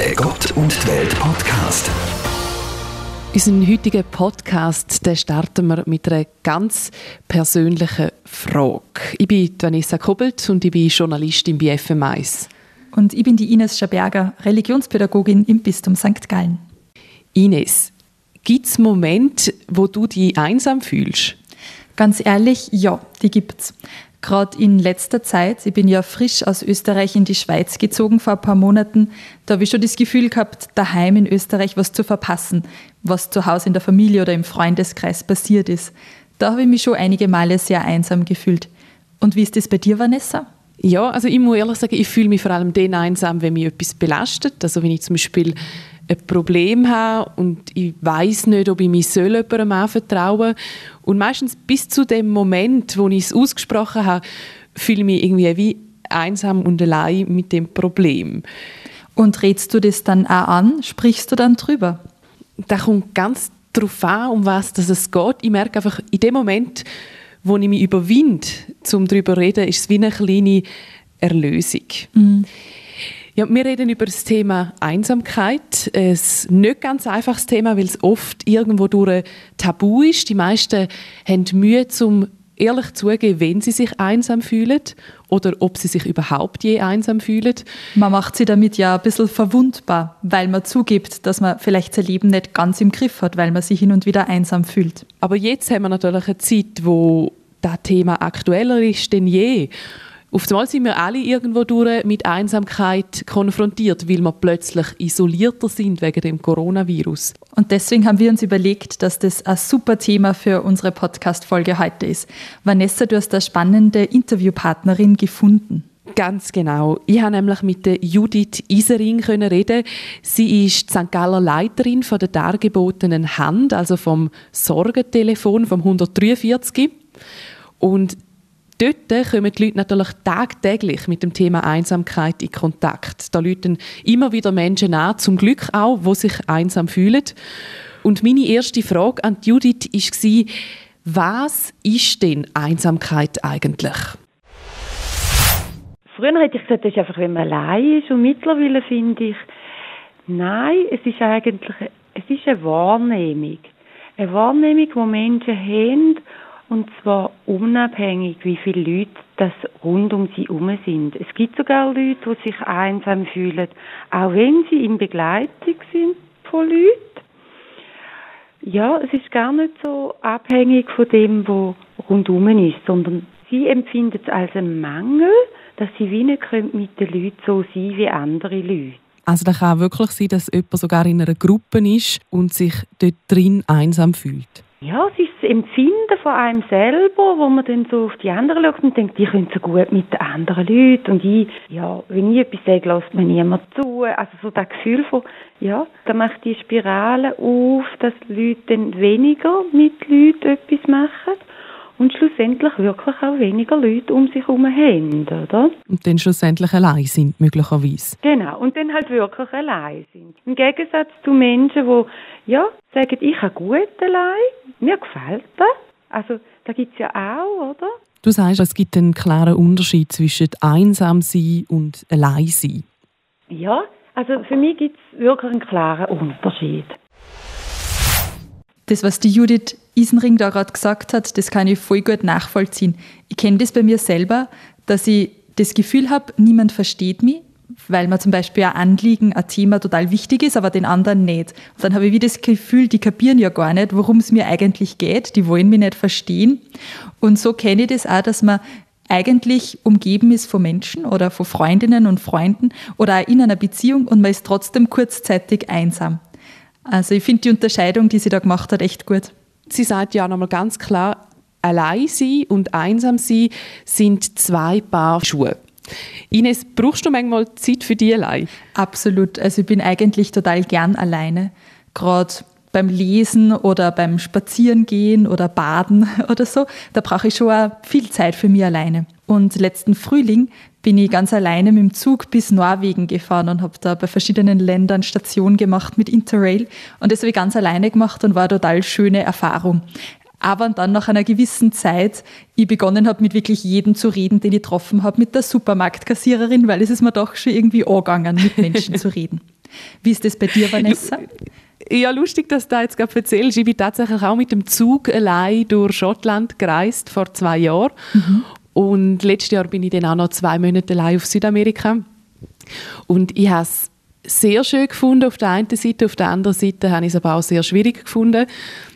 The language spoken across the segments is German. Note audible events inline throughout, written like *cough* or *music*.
Der Gott und die Welt Podcast. Unseren heutigen Podcast den starten wir mit einer ganz persönlichen Frage. Ich bin Vanessa Kobelt und ich bin Journalistin bei FM1. Und ich bin die Ines Schaberger, Religionspädagogin im Bistum St. Gallen. Ines, gibt es Momente, wo du dich einsam fühlst? Ganz ehrlich, ja, die gibt's. Gerade in letzter Zeit, ich bin ja frisch aus Österreich in die Schweiz gezogen vor ein paar Monaten, da habe ich schon das Gefühl gehabt, daheim in Österreich was zu verpassen, was zu Hause in der Familie oder im Freundeskreis passiert ist. Da habe ich mich schon einige Male sehr einsam gefühlt. Und wie ist das bei dir, Vanessa? Ja, also ich muss ehrlich sagen, ich fühle mich vor allem dann einsam, wenn mich etwas belastet. Also wenn ich zum Beispiel ein Problem habe und ich weiß nicht, ob ich mich soll jemandem anvertrauen soll. Und meistens bis zu dem Moment, wo ich es ausgesprochen habe, fühle ich mich irgendwie wie einsam und allein mit dem Problem. Und redest du das dann auch an? Sprichst du dann drüber? Da kommt ganz darauf an, um was es geht. Ich merke einfach, in dem Moment, wo ich mich überwinde, um darüber zu reden, ist es wie eine kleine Erlösung. Mhm. Ja, wir reden über das Thema Einsamkeit. Ein nicht ganz einfaches Thema, weil es oft irgendwo durch tabu ist. Die meisten haben Mühe, zum ehrlich zugeben, wenn sie sich einsam fühlen oder ob sie sich überhaupt je einsam fühlen. Man macht sie damit ja ein bisschen verwundbar, weil man zugibt, dass man vielleicht sein Leben nicht ganz im Griff hat, weil man sich hin und wieder einsam fühlt. Aber jetzt haben wir natürlich eine Zeit, wo das Thema aktueller ist denn je. Auf einmal sind wir alle irgendwo durch mit Einsamkeit konfrontiert, weil wir plötzlich isolierter sind wegen dem Coronavirus. Und deswegen haben wir uns überlegt, dass das ein super Thema für unsere Podcast-Folge heute ist. Vanessa, du hast eine spannende Interviewpartnerin gefunden. Ganz genau. Ich habe nämlich mit der Judith Isering reden. Sie ist die St. Galler Leiterin von der dargebotenen Hand, also vom Sorgentelefon vom 143. Und dort kommen die Leute natürlich tagtäglich mit dem Thema Einsamkeit in Kontakt. Da läuten immer wieder Menschen an, zum Glück auch, die sich einsam fühlen. Und meine erste Frage an Judith war, was ist denn Einsamkeit eigentlich? Früher hätte ich gesagt, das ist einfach, wenn man allein ist. Und mittlerweile finde ich, nein, es ist eigentlich es ist eine Wahrnehmung. Eine Wahrnehmung, die Menschen haben und zwar unabhängig, wie viele Leute das rund um sie herum sind. Es gibt sogar Leute, die sich einsam fühlen, auch wenn sie in Begleitung sind von Leuten. Ja, es ist gar nicht so abhängig von dem, was rundum ist, sondern sie empfinden es als einen Mangel, dass sie wie nicht mit den Leuten so sein wie andere Leute. Also da kann wirklich sein, dass jemand sogar in einer Gruppe ist und sich dort drin einsam fühlt. Ja, es ist das Empfinden von einem selber, wo man dann so auf die anderen schaut und denkt, die können so gut mit den anderen Leuten und ich, ja, wenn ich etwas sage, lässt mir niemand zu. Also so das Gefühl von, ja, da macht die Spirale auf, dass Leute dann weniger mit Leuten etwas machen und schlussendlich wirklich auch weniger Leute um sich herum haben, oder? Und dann schlussendlich allein sind, möglicherweise. Genau, und dann halt wirklich allein sind. Im Gegensatz zu Menschen, die, ja, sagen, ich habe gut allein, mir gefällt das. Also, da gibt es ja auch, oder? Du sagst, es gibt einen klaren Unterschied zwischen einsam sein und allein sein. Ja, also für mich gibt es wirklich einen klaren Unterschied. Das, was die Judith Isenring da gerade gesagt hat, das kann ich voll gut nachvollziehen. Ich kenne das bei mir selber, dass ich das Gefühl habe, niemand versteht mich, weil mir zum Beispiel ein Anliegen, ein Thema total wichtig ist, aber den anderen nicht. Und dann habe ich wie das Gefühl, die kapieren ja gar nicht, worum es mir eigentlich geht, die wollen mich nicht verstehen. Und so kenne ich das auch, dass man eigentlich umgeben ist von Menschen oder von Freundinnen und Freunden oder auch in einer Beziehung und man ist trotzdem kurzzeitig einsam. Also ich finde die Unterscheidung, die sie da gemacht hat, echt gut. Sie sagt ja nochmal ganz klar, allein sein und einsam sein sind zwei Paar Schuhe. Ines, brauchst du manchmal Zeit für dich allein? Absolut. Also ich bin eigentlich total gern alleine. Gerade beim Lesen oder beim Spazierengehen oder Baden *laughs* oder so, da brauche ich schon auch viel Zeit für mich alleine. Und letzten Frühling bin ich ganz alleine mit dem Zug bis Norwegen gefahren und habe da bei verschiedenen Ländern Station gemacht mit Interrail. Und das habe ich ganz alleine gemacht und war eine total schöne Erfahrung. Aber dann nach einer gewissen Zeit ich begonnen habe, mit wirklich jedem zu reden, den ich getroffen habe, mit der Supermarktkassiererin, weil es ist mir doch schon irgendwie angegangen, mit Menschen *laughs* zu reden. Wie ist das bei dir, Vanessa? Ja, lustig, dass du das jetzt gerade erzählst. Ich bin tatsächlich auch mit dem Zug allein durch Schottland gereist, vor zwei Jahren. Mhm. Und letztes Jahr bin ich dann auch noch zwei Monate allein auf Südamerika. Und ich habe es sehr schön gefunden auf der einen Seite, auf der anderen Seite habe ich es aber auch sehr schwierig gefunden.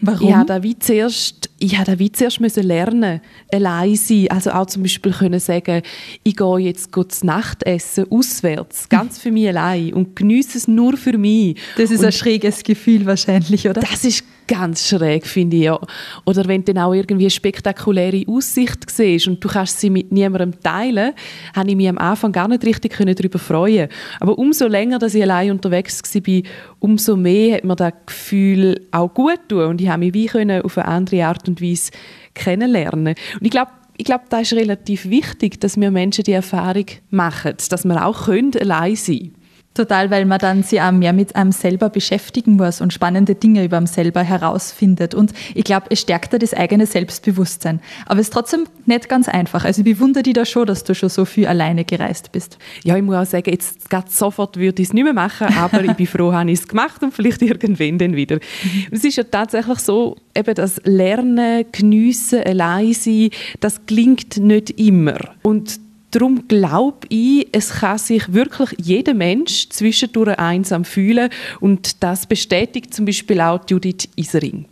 Warum? Ich habe wie zuerst, ich habe wie zuerst müssen lernen, allein sein. Also auch zum Beispiel können sagen, ich gehe jetzt das Nachtessen auswärts, ganz für mich allein und genieße es nur für mich. Das ist und ein schräges Gefühl wahrscheinlich, oder? Das ist ganz schräg, finde ich. Ja. Oder wenn du dann auch irgendwie eine spektakuläre Aussicht siehst und du kannst sie mit niemandem teilen, habe ich mich am Anfang gar nicht richtig darüber freuen Aber umso länger, dass ich allein unterwegs war, umso mehr hat mir das Gefühl auch gut tun und ich habe mich wie können auf eine andere Art und Weise kennenlernen. Und ich glaube, ich glaube, da ist relativ wichtig, dass wir Menschen die Erfahrung machen, dass wir auch können allein sein können. Total, weil man dann sich auch mehr mit einem selber beschäftigen muss und spannende Dinge über einem selber herausfindet. Und ich glaube, es stärkt da das eigene Selbstbewusstsein. Aber es ist trotzdem nicht ganz einfach. Also ich bewundere dich da schon, dass du schon so viel alleine gereist bist. Ja, ich muss auch sagen, jetzt gerade sofort würde ich es nicht mehr machen, aber ich bin froh, *laughs* habe ich es gemacht und vielleicht irgendwann dann wieder. es ist ja tatsächlich so, eben das Lernen, Geniessen, allein sein, das klingt nicht immer. Und Darum glaube ich, es kann sich wirklich jeder Mensch zwischendurch einsam fühlen und das bestätigt zum Beispiel auch Judith Isering.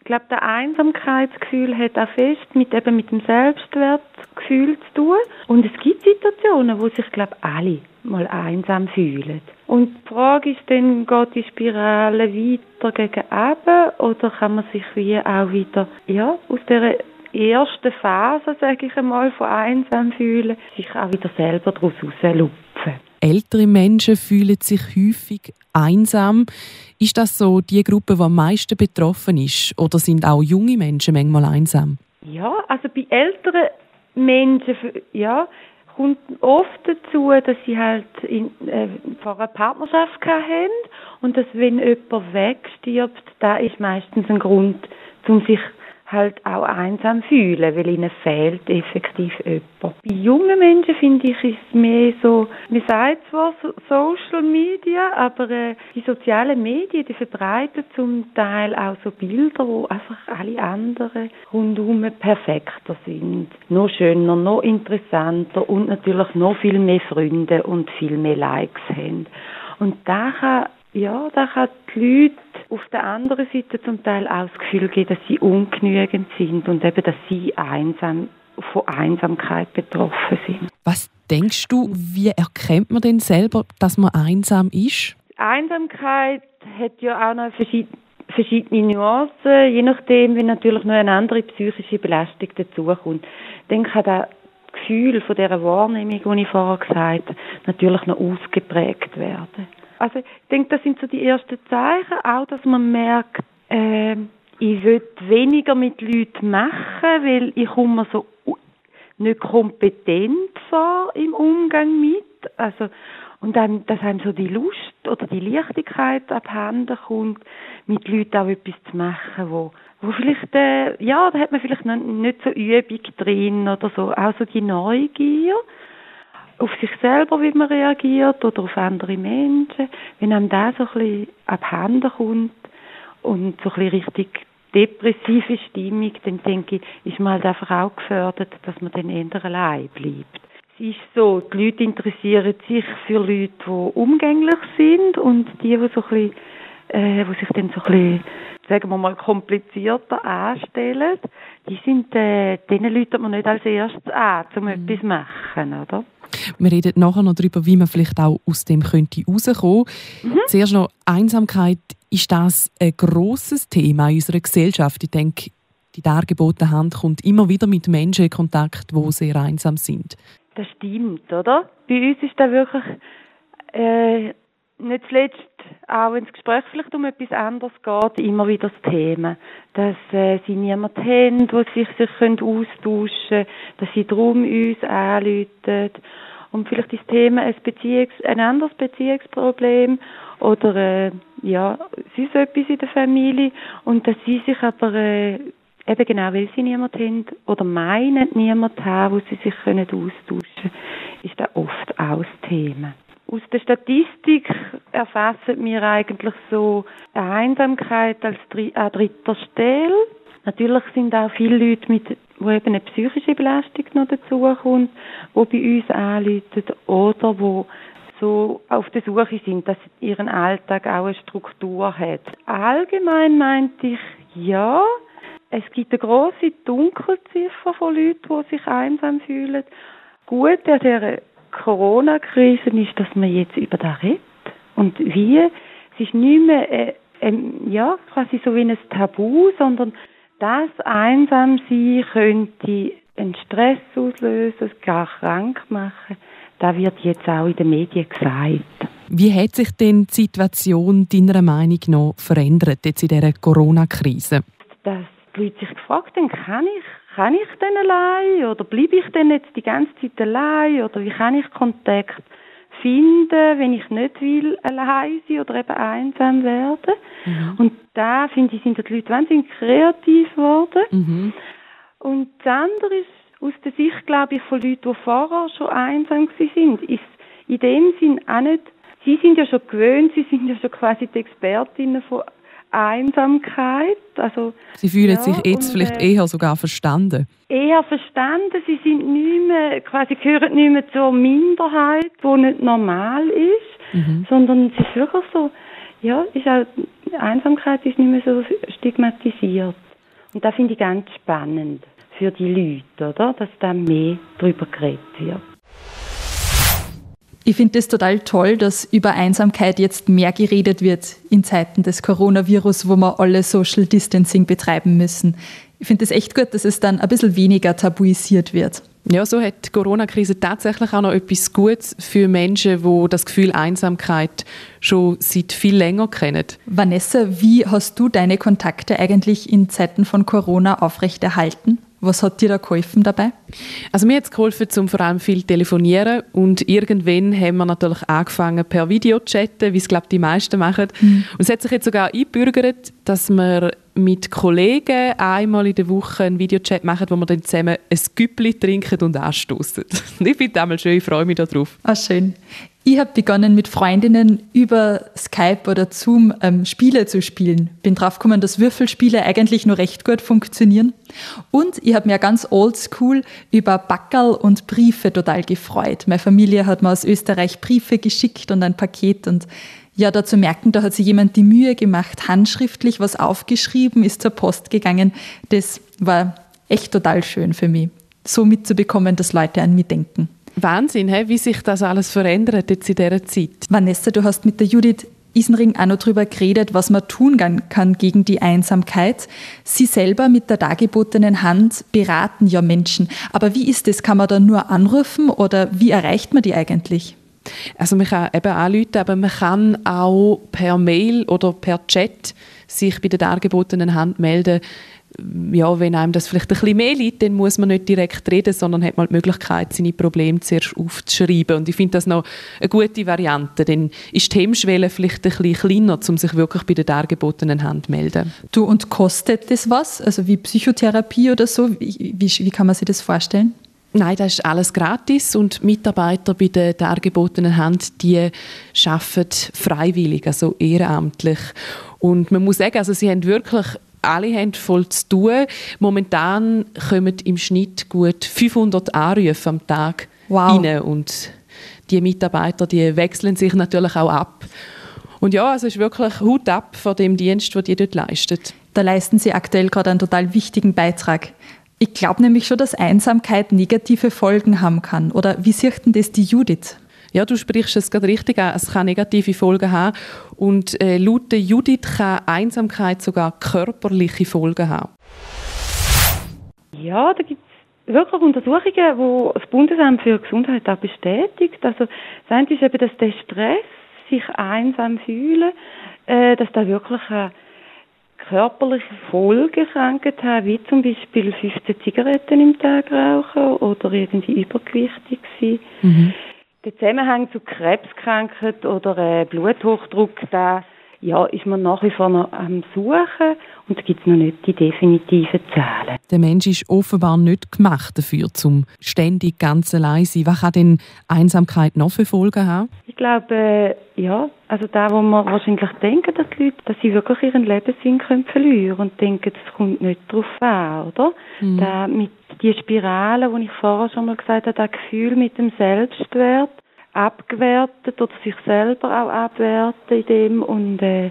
Ich glaube, das Einsamkeitsgefühl hat auch fest mit, eben mit dem Selbstwertgefühl zu tun. Und es gibt Situationen, wo sich, glaube alle mal einsam fühlen. Und die Frage ist dann, geht die Spirale weiter gegen eben oder kann man sich wie auch wieder ja, aus dieser ersten Phase, sage ich einmal, von einsam fühlen, sich auch wieder selber daraus rauslupfen. Ältere Menschen fühlen sich häufig einsam. Ist das so die Gruppe, die am meisten betroffen ist? Oder sind auch junge Menschen manchmal einsam? Ja, also bei älteren Menschen, ja, kommt oft dazu, dass sie halt in, äh, vor einer Partnerschaft haben und dass wenn jemand wegstirbt, da ist meistens ein Grund, um sich halt auch einsam fühlen, weil ihnen fehlt effektiv jemand. Bei jungen Menschen finde ich es mehr so, man sagt zwar Social Media, aber äh, die sozialen Medien, die verbreiten zum Teil auch so Bilder, wo einfach alle anderen rundum perfekter sind. Noch schöner, noch interessanter und natürlich noch viel mehr Freunde und viel mehr Likes haben. Und da kann ja, da hat die Leute auf der anderen Seite zum Teil auch das Gefühl geben, dass sie ungenügend sind und eben, dass sie einsam, von Einsamkeit betroffen sind. Was denkst du, wie erkennt man denn selber, dass man einsam ist? Einsamkeit hat ja auch noch verschiedene verschiedene Nuancen, je nachdem, wie natürlich noch eine andere psychische Belastung dazukommt. Dann kann das Gefühl von dieser Wahrnehmung, die ich vorher gesagt habe, natürlich noch ausgeprägt werden. Also ich denke, das sind so die ersten Zeichen, auch dass man merkt, äh, ich will weniger mit Leuten machen, weil ich komme so nicht kompetent vor im Umgang mit. Also, und dann, dass einem so die Lust oder die Leichtigkeit abhanden kommt, mit Leuten auch etwas zu machen, wo, wo vielleicht, äh, ja, da hat man vielleicht noch nicht so Übung drin oder so, auch so die Neugier auf sich selber, wie man reagiert oder auf andere Menschen. Wenn einem das so ein bisschen abhanden kommt und so ein bisschen richtig depressive Stimmung, dann denke ich, ist man halt einfach auch gefördert, dass man dann eher allein bleibt. Es ist so, die Leute interessieren sich für Leute, die umgänglich sind und die, die so ein bisschen, äh, die sich dann so ein bisschen, sagen wir mal, komplizierter anstellen, die sind, äh, denen läutet man nicht als erstes an, um mhm. etwas zu machen, oder? Wir reden nachher noch darüber, wie man vielleicht auch aus dem könnte rauskommen könnte. Mhm. Zuerst noch Einsamkeit. Ist das ein grosses Thema in unserer Gesellschaft? Ich denke, die dargebotene Hand kommt immer wieder mit Menschen in Kontakt, die sehr einsam sind. Das stimmt, oder? Bei uns ist da wirklich äh, nicht zuletzt, auch wenn das Gespräch vielleicht um etwas anderes geht, immer wieder das Thema, dass äh, sie niemanden haben, wo sie sich, sich austauschen können, dass sie darum uns anrufen und vielleicht das Thema ein, Beziehungs-, ein anderes Beziehungsproblem oder äh, ja, sonst etwas in der Familie und dass sie sich aber äh, eben genau, weil sie niemanden haben oder meinen, niemanden haben, wo sie sich können austauschen können, ist da oft auch das Thema. Aus der Statistik erfassen wir eigentlich so eine Einsamkeit als an dritter Stelle. Natürlich sind auch viele Leute mit, wo eben eine psychische Belastung noch dazukommt, wo bei uns anrufen oder wo so auf der Suche sind, dass ihren Alltag auch eine Struktur hat. Allgemein meinte ich, ja, es gibt eine große Dunkelziffer von Leuten, die sich einsam fühlen. Gut an dieser Corona-Krise ist, dass man jetzt über das redet. Und wie? Es ist nicht mehr, äh, äh, ja, quasi so wie ein Tabu, sondern das Einsamsein könnte einen Stress auslösen, gar krank machen. Das wird jetzt auch in den Medien gesagt. Wie hat sich denn die Situation deiner Meinung nach verändert jetzt in dieser Corona-Krise? Dass die Leute sich gefragt haben, kann ich, kann ich denn allein oder bleibe ich denn jetzt die ganze Zeit allein oder wie kann ich Kontakt finden, wenn ich nicht will allein sein oder eben einsam werden. Mhm. Und da finde ich, sind die Leute wahnsinnig kreativ geworden. Mhm. Und das andere ist aus der Sicht, glaube ich, von Leuten, die vorher schon einsam sind, ist in dem Sinn auch nicht, sie sind ja schon gewöhnt, sie sind ja schon quasi die Expertinnen von Einsamkeit. Also, sie fühlen ja, sich jetzt und, vielleicht äh, eher sogar verstanden. Eher verstanden. Sie sind nicht mehr, quasi gehören nicht mehr zur Minderheit, die nicht normal ist, mhm. sondern es ist wirklich so, ja, ist auch, Einsamkeit ist nicht mehr so stigmatisiert. Und das finde ich ganz spannend für die Leute, oder? Dass da mehr darüber geredet wird. Ich finde es total toll, dass über Einsamkeit jetzt mehr geredet wird in Zeiten des Coronavirus, wo wir alle Social Distancing betreiben müssen. Ich finde es echt gut, dass es dann ein bisschen weniger tabuisiert wird. Ja, so hat die Corona-Krise tatsächlich auch noch etwas Gutes für Menschen, die das Gefühl Einsamkeit schon seit viel länger kennen. Vanessa, wie hast du deine Kontakte eigentlich in Zeiten von Corona aufrechterhalten? Was hat dir da geholfen dabei? Also mir hat es geholfen, zum vor allem viel telefonieren und irgendwann haben wir natürlich angefangen per Video zu chatten, wie es glaube die meisten machen. Mhm. Und es hat sich jetzt sogar eingebürgert, dass wir mit Kollegen einmal in der Woche einen Videochat machen, wo wir dann zusammen ein Güppli trinken und anstoßen. *laughs* ich finde das schön, ich freue mich darauf. Ah, schön. Ich habe begonnen mit Freundinnen über Skype oder Zoom ähm, Spiele zu spielen. Bin draufgekommen, dass Würfelspiele eigentlich nur recht gut funktionieren. Und ich habe mir ganz oldschool über Backerl und Briefe total gefreut. Meine Familie hat mir aus Österreich Briefe geschickt und ein Paket und ja, da zu merken, da hat sich jemand die Mühe gemacht, handschriftlich was aufgeschrieben, ist zur Post gegangen. Das war echt total schön für mich, so mitzubekommen, dass Leute an mich denken. Wahnsinn, hey, wie sich das alles verändert jetzt in dieser Zeit. Vanessa, du hast mit der Judith Isenring auch noch darüber geredet, was man tun kann gegen die Einsamkeit. Sie selber mit der dargebotenen Hand beraten ja Menschen. Aber wie ist das? Kann man da nur anrufen oder wie erreicht man die eigentlich? Also man kann eben anrufen, aber man kann auch per Mail oder per Chat sich bei der dargebotenen Hand melden ja, wenn einem das vielleicht ein bisschen mehr liegt, dann muss man nicht direkt reden, sondern hat mal die Möglichkeit, seine Probleme zuerst aufzuschreiben. Und ich finde das noch eine gute Variante, denn ist die Hemmschwelle vielleicht ein bisschen kleiner, um sich wirklich bei der dargebotenen Hand zu melden. Du, und kostet das was? Also wie Psychotherapie oder so? Wie, wie, wie kann man sich das vorstellen? Nein, das ist alles gratis und Mitarbeiter bei der dargebotenen Hand, die arbeiten freiwillig, also ehrenamtlich. Und man muss sagen, also sie haben wirklich alle haben voll zu tun. Momentan kommen im Schnitt gut 500 Anrufe am Tag wow. rein und die Mitarbeiter, die wechseln sich natürlich auch ab. Und ja, also es ist wirklich Hut ab von dem Dienst, den die dort leisten. Da leisten Sie aktuell gerade einen total wichtigen Beitrag. Ich glaube nämlich schon, dass Einsamkeit negative Folgen haben kann. Oder wie sieht denn das die Judith? Ja, du sprichst es gerade richtig an. Es kann negative Folgen haben. Und äh, laut der Judith kann Einsamkeit sogar körperliche Folgen haben. Ja, da gibt es wirklich Untersuchungen, wo das Bundesamt für Gesundheit auch bestätigt. Also, das eine ist eben, dass der Stress, sich einsam fühlen, äh, dass da wirklich eine körperliche Folgen hat, wie zum Beispiel 15 Zigaretten im Tag rauchen oder irgendwie übergewichtig sein. Mhm. Der Zusammenhang zu Krebskrankheit oder äh, Bluthochdruck, da ja, ist man nach wie vor noch am Suchen und es gibt noch nicht die definitiven Zahlen. Der Mensch ist offenbar nicht gemacht dafür, zum ständig ganz allein sein. Was kann denn Einsamkeit noch für Folgen haben? Ich glaube, äh, ja, also da, wo man wahrscheinlich denken, dass die Leute, dass sie wirklich ihren Lebenssinn können verlieren und denken, das kommt nicht drauf an, oder? Mhm. Da mit die Spirale, die ich vorher schon mal gesagt habe, das Gefühl mit dem Selbstwert, abgewertet oder sich selber auch abwerten in dem und äh,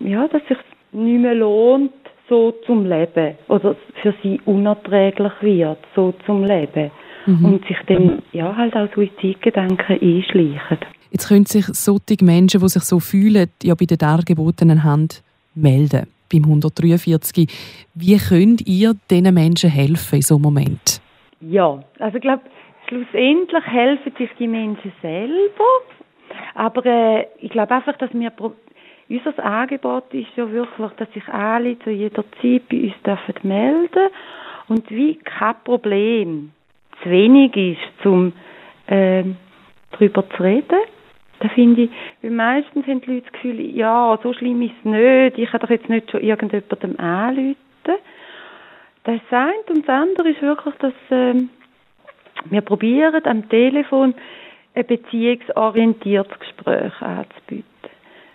ja, dass sich nicht mehr lohnt, so zum Leben oder für sie unerträglich wird, so zum Leben mhm. und sich dann ja halt auch Suizidgedanken einschleichen. Jetzt können sich solche Menschen, die sich so fühlen, ja bei der dargebotenen Hand melden, beim 143. Wie könnt ihr diesen Menschen helfen in so einem Moment? Ja, also ich glaube, schlussendlich helfen sich die Menschen selber. Aber äh, ich glaube einfach, dass wir unser Angebot ist ja wirklich, dass sich alle zu jeder Zeit bei uns dürfen melden und wie kein Problem zu wenig ist, um äh, darüber zu reden. Da finde ich, weil meistens haben die Leute das Gefühl, ja, so schlimm ist es nicht, ich kann doch jetzt nicht schon irgendjemandem anrufen. Das eine und das andere ist wirklich, dass ähm, wir probieren am Telefon ein beziehungsorientiertes Gespräch anzubieten.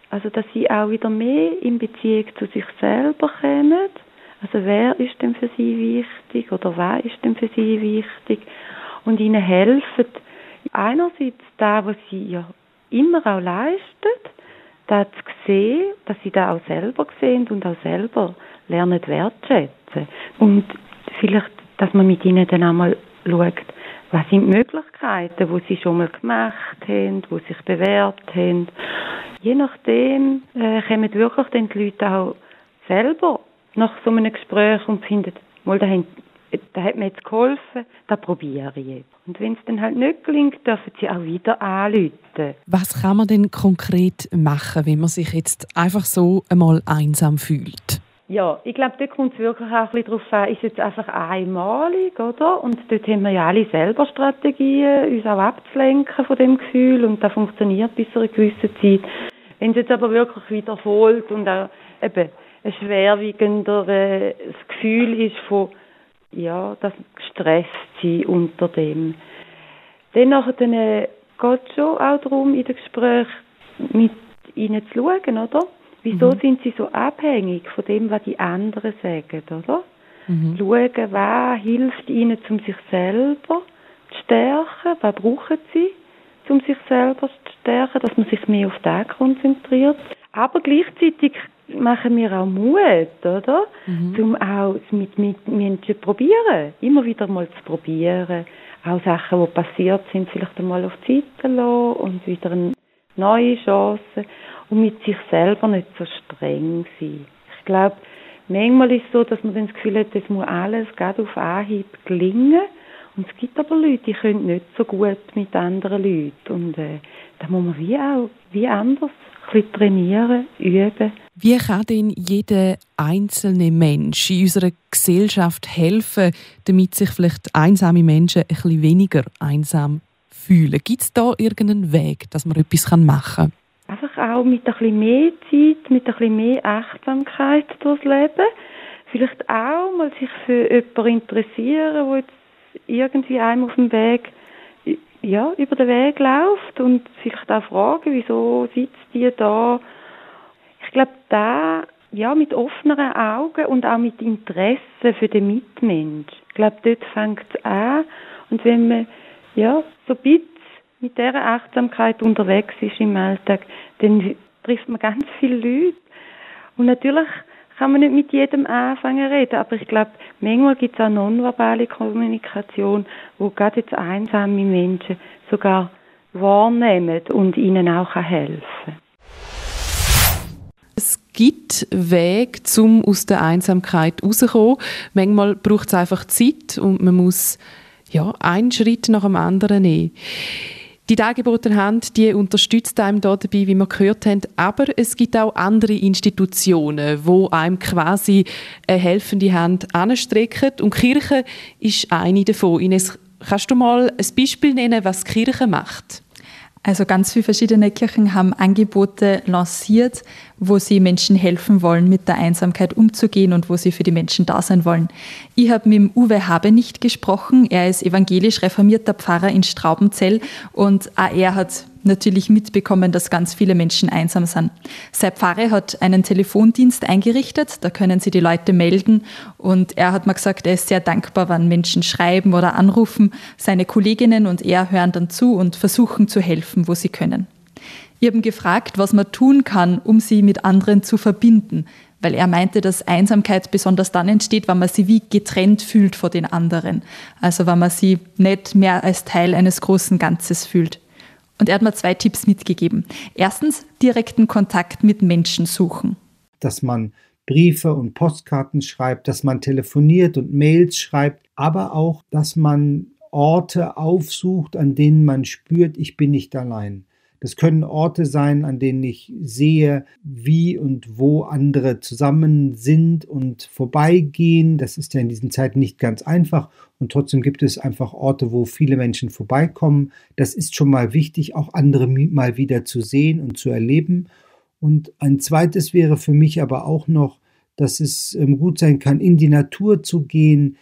Also, dass sie auch wieder mehr in Beziehung zu sich selber kommen. Also, wer ist denn für sie wichtig oder wer ist denn für sie wichtig? Und ihnen helfen, einerseits da, was sie ja immer auch leistet, da zu sehen, dass sie da auch selber sehen und auch selber lernen wertschätzen. Und vielleicht, dass man mit ihnen dann einmal schaut, was sind die Möglichkeiten, wo sie schon mal gemacht haben, wo sich bewährt haben. Je nachdem äh, kommen wirklich dann die Leute auch selber nach so einem Gespräch und finden, mal, da, haben, da hat mir jetzt geholfen, da probiere ich jetzt. Und wenn es dann halt nicht gelingt, dürfen sie auch wieder anrufen. Was kann man denn konkret machen, wenn man sich jetzt einfach so einmal einsam fühlt? Ja, ich glaube, dort kommt es wirklich auch ein bisschen darauf an, ist jetzt einfach einmalig, oder? Und dort haben wir ja alle selber Strategien, uns auch abzulenken von dem Gefühl und das funktioniert bis zu einer gewissen Zeit. Wenn es jetzt aber wirklich wiederholt und auch eben ein schwerwiegender äh, Gefühl ist von, ja, das gestresst sein unter dem. Dann dann, äh, geht es schon auch darum, in den Gesprächen mit ihnen zu schauen, oder? Wieso mhm. sind sie so abhängig von dem, was die anderen sagen, oder? Mhm. Schauen, was hilft ihnen, um sich selber zu stärken, was brauchen sie, um sich selber zu stärken, dass man sich mehr auf das konzentriert. Aber gleichzeitig machen wir auch Mut, oder? Mhm. Um auch mit, mit Menschen zu probieren, immer wieder mal zu probieren. Auch Sachen, die passiert sind, vielleicht einmal auf die Seite lassen und wieder eine neue Chance und mit sich selber nicht so streng sein. Ich glaube, manchmal ist es so, dass man dann das Gefühl hat, es muss alles gerade auf Anhieb gelingen. Und es gibt aber Leute, die können nicht so gut mit anderen Leuten. Und äh, da muss man wie auch wie anders bisschen trainieren, üben. Wie kann denn jeder einzelne Mensch in unserer Gesellschaft helfen, damit sich vielleicht einsame Menschen ein bisschen weniger einsam fühlen? Gibt es da irgendeinen Weg, dass man etwas machen kann? einfach auch mit bisschen mehr Zeit, mit bisschen mehr Achtsamkeit durchs Leben. Vielleicht auch mal sich für jemanden interessieren, der jetzt irgendwie einem auf dem Weg ja, über den Weg läuft und vielleicht auch fragen, wieso sitzt die da. Ich glaube, da ja, mit offeneren Augen und auch mit Interesse für den Mitmensch. Ich glaube, dort fängt es an. Und wenn man ja, so ein mit dieser Achtsamkeit unterwegs ist im Alltag, dann trifft man ganz viele Leute. Und natürlich kann man nicht mit jedem anfangen reden, aber ich glaube, manchmal gibt es auch nonverbale Kommunikation, wo gerade jetzt einsame Menschen sogar wahrnehmen und ihnen auch helfen kann. Es gibt Wege, um aus der Einsamkeit rauszukommen. Manchmal braucht es einfach Zeit und man muss ja, einen Schritt nach dem anderen nehmen. Die dargebotene Hand, die unterstützt einem da dabei, wie wir gehört haben, aber es gibt auch andere Institutionen, wo einem quasi eine helfende Hand anstrecken und die Kirche ist eine davon. Ines, kannst du mal ein Beispiel nennen, was die Kirche macht? Also ganz viele verschiedene Kirchen haben Angebote lanciert, wo sie Menschen helfen wollen, mit der Einsamkeit umzugehen und wo sie für die Menschen da sein wollen. Ich habe mit dem Uwe Habe nicht gesprochen. Er ist evangelisch reformierter Pfarrer in Straubenzell und auch er hat natürlich mitbekommen, dass ganz viele Menschen einsam sind. Sein Pfarrer hat einen Telefondienst eingerichtet, da können sie die Leute melden und er hat mir gesagt, er ist sehr dankbar, wenn Menschen schreiben oder anrufen. Seine Kolleginnen und er hören dann zu und versuchen zu helfen, wo sie können. Ich habe ihn gefragt, was man tun kann, um sie mit anderen zu verbinden, weil er meinte, dass Einsamkeit besonders dann entsteht, wenn man sie wie getrennt fühlt von den anderen. Also wenn man sie nicht mehr als Teil eines großen Ganzes fühlt. Und er hat mir zwei Tipps mitgegeben. Erstens, direkten Kontakt mit Menschen suchen. Dass man Briefe und Postkarten schreibt, dass man telefoniert und Mails schreibt, aber auch, dass man Orte aufsucht, an denen man spürt, ich bin nicht allein. Das können Orte sein, an denen ich sehe, wie und wo andere zusammen sind und vorbeigehen. Das ist ja in diesen Zeiten nicht ganz einfach. Und trotzdem gibt es einfach Orte, wo viele Menschen vorbeikommen. Das ist schon mal wichtig, auch andere mal wieder zu sehen und zu erleben. Und ein zweites wäre für mich aber auch noch, dass es ähm, gut sein kann, in die Natur zu gehen,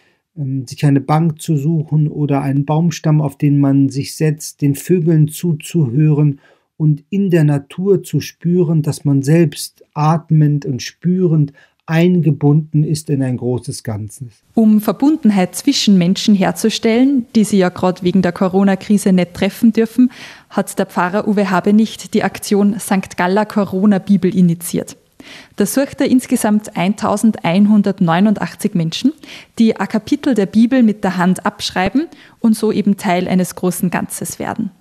sich eine Bank zu suchen oder einen Baumstamm, auf den man sich setzt, den Vögeln zuzuhören und in der Natur zu spüren, dass man selbst atmend und spürend eingebunden ist in ein großes Ganzes. Um Verbundenheit zwischen Menschen herzustellen, die sie ja gerade wegen der Corona-Krise nicht treffen dürfen, hat der Pfarrer Uwe Habenicht die Aktion St. Galla Corona Bibel initiiert. Da sucht er insgesamt 1189 Menschen, die ein Kapitel der Bibel mit der Hand abschreiben und so eben Teil eines großen Ganzes werden.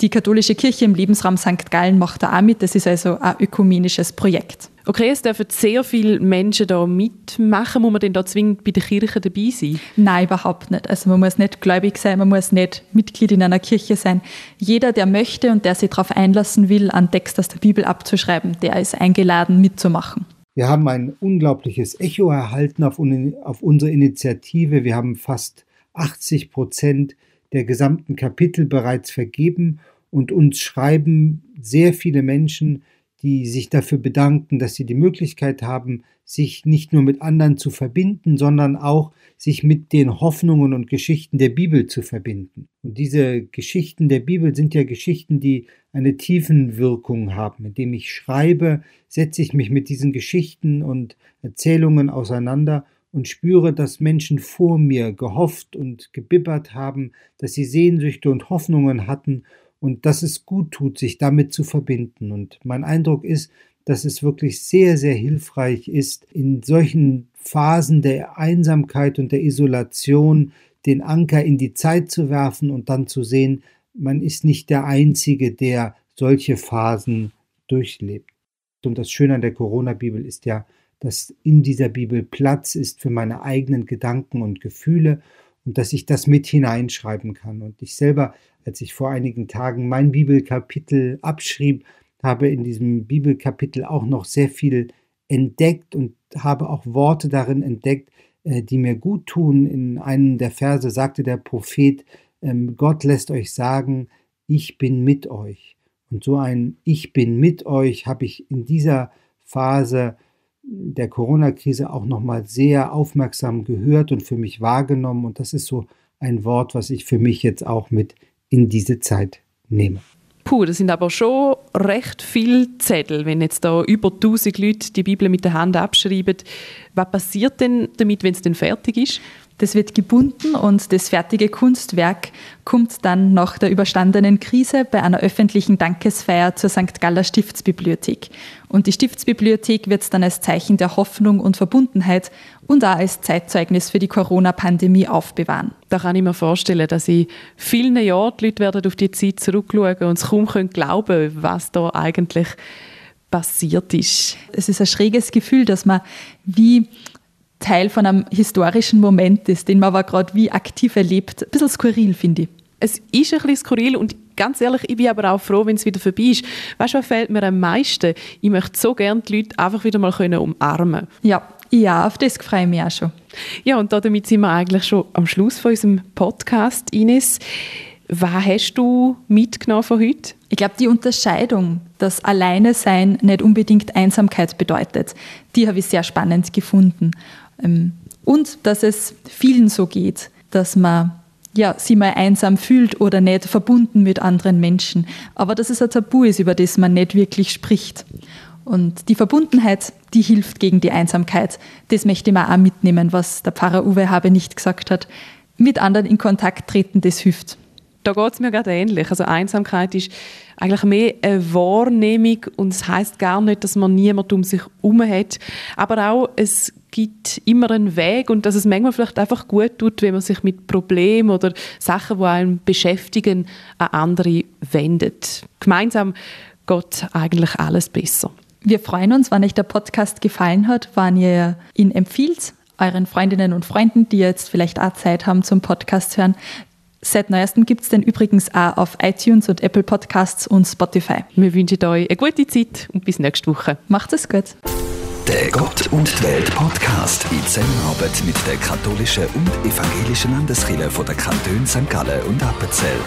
Die katholische Kirche im Lebensraum St. Gallen macht da auch mit. Das ist also ein ökumenisches Projekt. Okay, es dürfen sehr viele Menschen da mitmachen. Muss man denn da zwingend bei der Kirche dabei sein? Nein, überhaupt nicht. Also man muss nicht gläubig sein, man muss nicht Mitglied in einer Kirche sein. Jeder, der möchte und der sich darauf einlassen will, einen Text aus der Bibel abzuschreiben, der ist eingeladen mitzumachen. Wir haben ein unglaubliches Echo erhalten auf, auf unsere Initiative. Wir haben fast 80 Prozent der gesamten Kapitel bereits vergeben und uns schreiben sehr viele Menschen, die sich dafür bedanken, dass sie die Möglichkeit haben, sich nicht nur mit anderen zu verbinden, sondern auch sich mit den Hoffnungen und Geschichten der Bibel zu verbinden. Und diese Geschichten der Bibel sind ja Geschichten, die eine Tiefenwirkung haben. Indem ich schreibe, setze ich mich mit diesen Geschichten und Erzählungen auseinander und spüre, dass Menschen vor mir gehofft und gebibbert haben, dass sie Sehnsüchte und Hoffnungen hatten und dass es gut tut, sich damit zu verbinden. Und mein Eindruck ist, dass es wirklich sehr, sehr hilfreich ist, in solchen Phasen der Einsamkeit und der Isolation den Anker in die Zeit zu werfen und dann zu sehen, man ist nicht der Einzige, der solche Phasen durchlebt. Und das Schöne an der Corona-Bibel ist ja, dass in dieser Bibel Platz ist für meine eigenen Gedanken und Gefühle und dass ich das mit hineinschreiben kann. Und ich selber, als ich vor einigen Tagen mein Bibelkapitel abschrieb, habe in diesem Bibelkapitel auch noch sehr viel entdeckt und habe auch Worte darin entdeckt, äh, die mir gut tun. In einem der Verse sagte der Prophet, ähm, Gott lässt euch sagen, ich bin mit euch. Und so ein Ich bin mit euch habe ich in dieser Phase der Corona-Krise auch nochmal sehr aufmerksam gehört und für mich wahrgenommen. Und das ist so ein Wort, was ich für mich jetzt auch mit in diese Zeit nehme. Puh, das sind aber schon recht viele Zettel, wenn jetzt da über 1000 Leute die Bibel mit der Hand abschreiben. Was passiert denn damit, wenn es denn fertig ist? Das wird gebunden und das fertige Kunstwerk kommt dann nach der überstandenen Krise bei einer öffentlichen Dankesfeier zur St. Galler Stiftsbibliothek. Und die Stiftsbibliothek wird es dann als Zeichen der Hoffnung und Verbundenheit und auch als Zeitzeugnis für die Corona-Pandemie aufbewahren. Da kann ich mir vorstellen, dass in vielen Jahren die Leute werden auf die Zeit zurückschauen und es kaum können glauben was da eigentlich passiert ist. Es ist ein schräges Gefühl, dass man wie Teil von einem historischen Moment ist, den man aber gerade wie aktiv erlebt. Ein bisschen skurril, finde ich. Es ist ein bisschen skurril und ganz ehrlich, ich bin aber auch froh, wenn es wieder vorbei ist. Weißt du, was fehlt mir am meisten? Ich möchte so gerne die Leute einfach wieder mal können umarmen Ja, ja, auf das freue ich mich auch schon. Ja, und damit sind wir eigentlich schon am Schluss von unserem Podcast, Ines. Was hast du mitgenommen von heute? Ich glaube, die Unterscheidung, dass alleine sein nicht unbedingt Einsamkeit bedeutet, die habe ich sehr spannend gefunden. Ähm, und dass es vielen so geht, dass man ja, sie mal einsam fühlt oder nicht verbunden mit anderen Menschen. Aber dass es ein Tabu ist, über das man nicht wirklich spricht. Und die Verbundenheit, die hilft gegen die Einsamkeit. Das möchte ich mir auch mitnehmen, was der Pfarrer Uwe Habe nicht gesagt hat. Mit anderen in Kontakt treten, das hilft. Da geht es mir gerade ähnlich. Also Einsamkeit ist eigentlich mehr eine Wahrnehmung und es heißt gar nicht, dass man niemand um sich herum hat. Aber auch, es gibt immer einen Weg und dass es manchmal vielleicht einfach gut tut, wenn man sich mit Problemen oder Sachen, die einen beschäftigen, an andere wendet. Gemeinsam geht eigentlich alles besser. Wir freuen uns, wenn euch der Podcast gefallen hat, wenn ihr ihn empfiehlt, euren Freundinnen und Freunden, die jetzt vielleicht auch Zeit haben zum Podcast hören. Seit neuestem gibt es den übrigens auch auf iTunes und Apple Podcasts und Spotify. Wir wünschen euch eine gute Zeit und bis nächste Woche. Macht es gut. Der Gott und die Welt Podcast in Zusammenarbeit mit der katholischen und evangelischen Landeskirche von der Kantone St. Gallen und Appenzell.